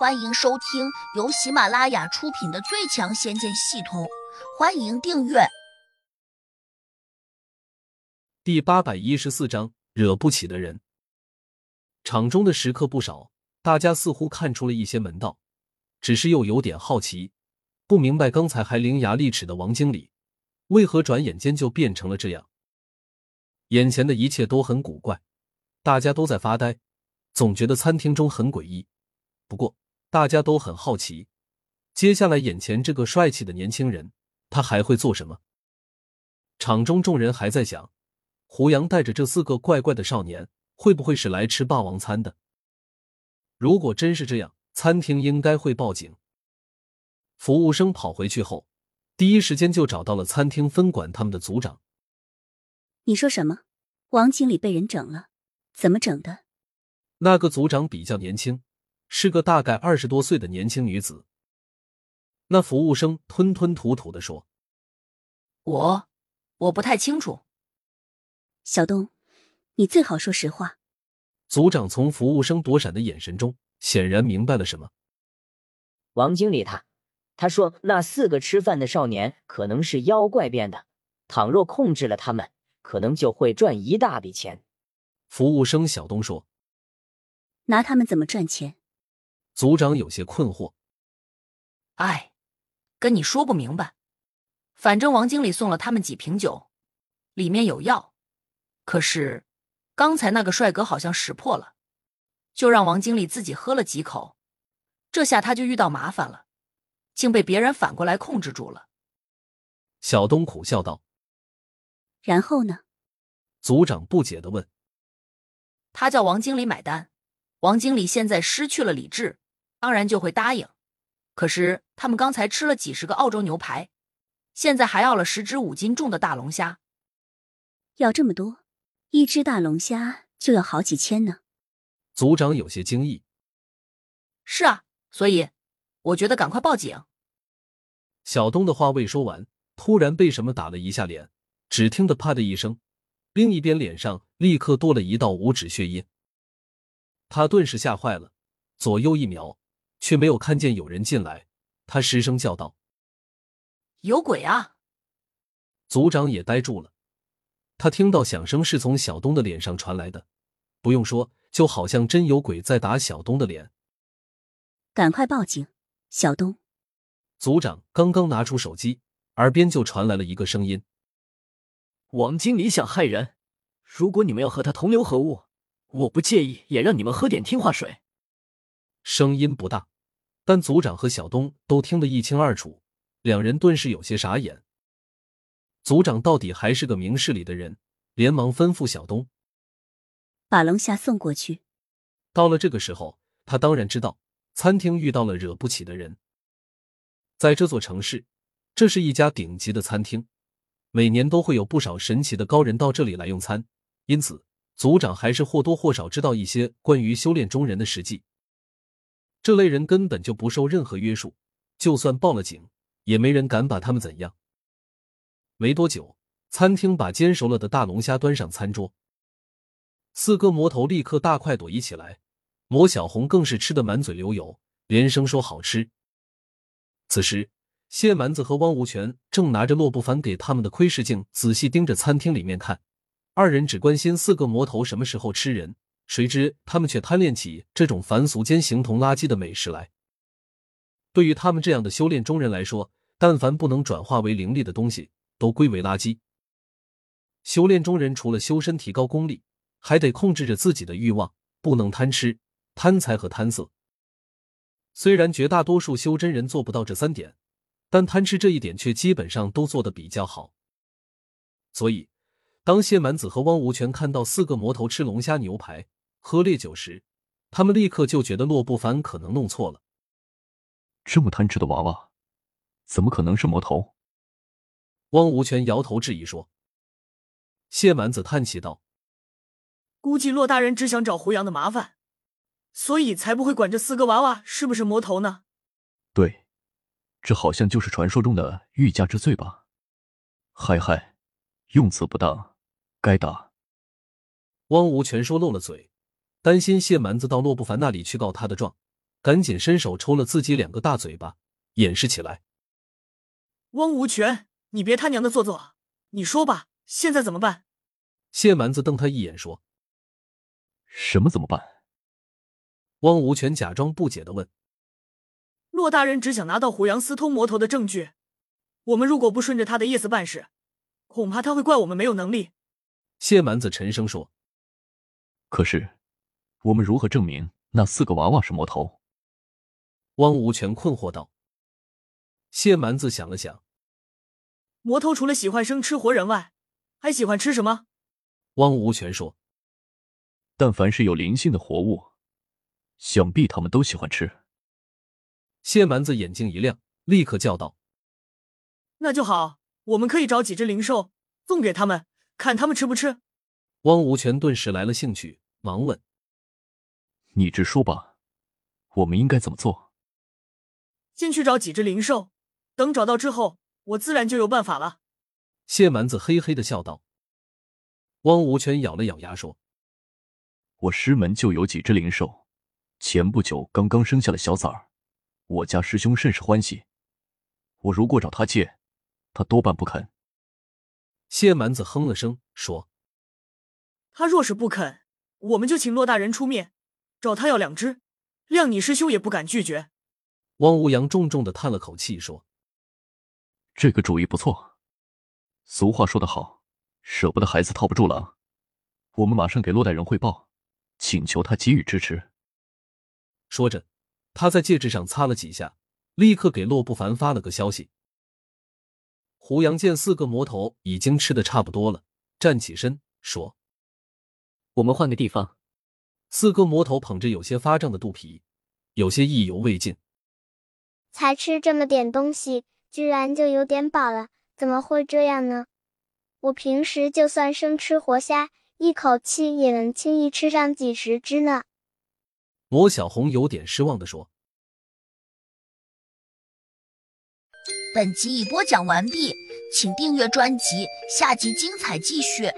欢迎收听由喜马拉雅出品的《最强仙剑系统》，欢迎订阅。第八百一十四章：惹不起的人。场中的食客不少，大家似乎看出了一些门道，只是又有点好奇，不明白刚才还伶牙俐齿的王经理，为何转眼间就变成了这样。眼前的一切都很古怪，大家都在发呆，总觉得餐厅中很诡异。不过，大家都很好奇，接下来眼前这个帅气的年轻人，他还会做什么？场中众人还在想，胡杨带着这四个怪怪的少年，会不会是来吃霸王餐的？如果真是这样，餐厅应该会报警。服务生跑回去后，第一时间就找到了餐厅分管他们的组长。你说什么？王经理被人整了？怎么整的？那个组长比较年轻。是个大概二十多岁的年轻女子。那服务生吞吞吐吐的说：“我我不太清楚。”小东，你最好说实话。组长从服务生躲闪的眼神中，显然明白了什么。王经理他他说那四个吃饭的少年可能是妖怪变的，倘若控制了他们，可能就会赚一大笔钱。服务生小东说：“拿他们怎么赚钱？”组长有些困惑。哎，跟你说不明白。反正王经理送了他们几瓶酒，里面有药。可是刚才那个帅哥好像识破了，就让王经理自己喝了几口。这下他就遇到麻烦了，竟被别人反过来控制住了。小东苦笑道：“然后呢？”组长不解的问：“他叫王经理买单，王经理现在失去了理智。”当然就会答应，可是他们刚才吃了几十个澳洲牛排，现在还要了十只五斤重的大龙虾，要这么多，一只大龙虾就要好几千呢。组长有些惊异。是啊，所以我觉得赶快报警。小东的话未说完，突然被什么打了一下脸，只听得啪的一声，另一边脸上立刻多了一道五指血印，他顿时吓坏了，左右一瞄。却没有看见有人进来，他失声叫道：“有鬼啊！”组长也呆住了。他听到响声是从小东的脸上传来的，不用说，就好像真有鬼在打小东的脸。赶快报警，小东！组长刚刚拿出手机，耳边就传来了一个声音：“王经理想害人，如果你们要和他同流合污，我不介意，也让你们喝点听话水。”声音不大。但组长和小东都听得一清二楚，两人顿时有些傻眼。组长到底还是个明事理的人，连忙吩咐小东把龙虾送过去。到了这个时候，他当然知道餐厅遇到了惹不起的人。在这座城市，这是一家顶级的餐厅，每年都会有不少神奇的高人到这里来用餐，因此组长还是或多或少知道一些关于修炼中人的事迹。这类人根本就不受任何约束，就算报了警，也没人敢把他们怎样。没多久，餐厅把煎熟了的大龙虾端上餐桌，四个魔头立刻大快朵颐起来，魔小红更是吃得满嘴流油，连声说好吃。此时，谢蛮子和汪无权正拿着洛不凡给他们的窥视镜，仔细盯着餐厅里面看，二人只关心四个魔头什么时候吃人。谁知他们却贪恋起这种凡俗间形同垃圾的美食来。对于他们这样的修炼中人来说，但凡不能转化为灵力的东西，都归为垃圾。修炼中人除了修身提高功力，还得控制着自己的欲望，不能贪吃、贪财和贪色。虽然绝大多数修真人做不到这三点，但贪吃这一点却基本上都做得比较好。所以，当谢满子和汪无权看到四个魔头吃龙虾牛排，喝烈酒时，他们立刻就觉得洛不凡可能弄错了。这么贪吃的娃娃，怎么可能是魔头？汪无权摇头质疑说。谢蛮子叹息道：“估计洛大人只想找胡杨的麻烦，所以才不会管这四个娃娃是不是魔头呢？”对，这好像就是传说中的欲加之罪吧？嗨嗨，用词不当，该打。汪无权说漏了嘴，担心谢蛮子到洛不凡那里去告他的状，赶紧伸手抽了自己两个大嘴巴，掩饰起来。汪无权，你别他娘的做作，你说吧，现在怎么办？谢蛮子瞪他一眼说：“什么怎么办？”汪无权假装不解的问：“骆大人只想拿到虎杨私通魔头的证据，我们如果不顺着他的意思办事，恐怕他会怪我们没有能力。”谢蛮子沉声说：“可是，我们如何证明那四个娃娃是魔头？”汪无权困惑道。谢蛮子想了想，魔头除了喜欢生吃活人外，还喜欢吃什么？汪无权说：“但凡是有灵性的活物，想必他们都喜欢吃。”谢蛮子眼睛一亮，立刻叫道：“那就好，我们可以找几只灵兽送给他们，看他们吃不吃。”汪无权顿时来了兴趣，忙问：“你直说吧，我们应该怎么做？”先去找几只灵兽。等找到之后，我自然就有办法了。谢蛮子嘿嘿的笑道。汪无权咬了咬牙说：“我师门就有几只灵兽，前不久刚刚生下了小崽儿，我家师兄甚是欢喜。我如果找他借，他多半不肯。”谢蛮子哼了声说：“他若是不肯，我们就请骆大人出面，找他要两只，谅你师兄也不敢拒绝。”汪无阳重重的叹了口气说。这个主意不错。俗话说得好，舍不得孩子套不住狼。我们马上给洛代人汇报，请求他给予支持。说着，他在戒指上擦了几下，立刻给洛不凡发了个消息。胡杨见四个魔头已经吃的差不多了，站起身说：“我们换个地方。”四个魔头捧着有些发胀的肚皮，有些意犹未尽。才吃这么点东西。居然就有点饱了，怎么会这样呢？我平时就算生吃活虾，一口气也能轻易吃上几十只呢。魔小红有点失望的说：“本集已播讲完毕，请订阅专辑，下集精彩继续。”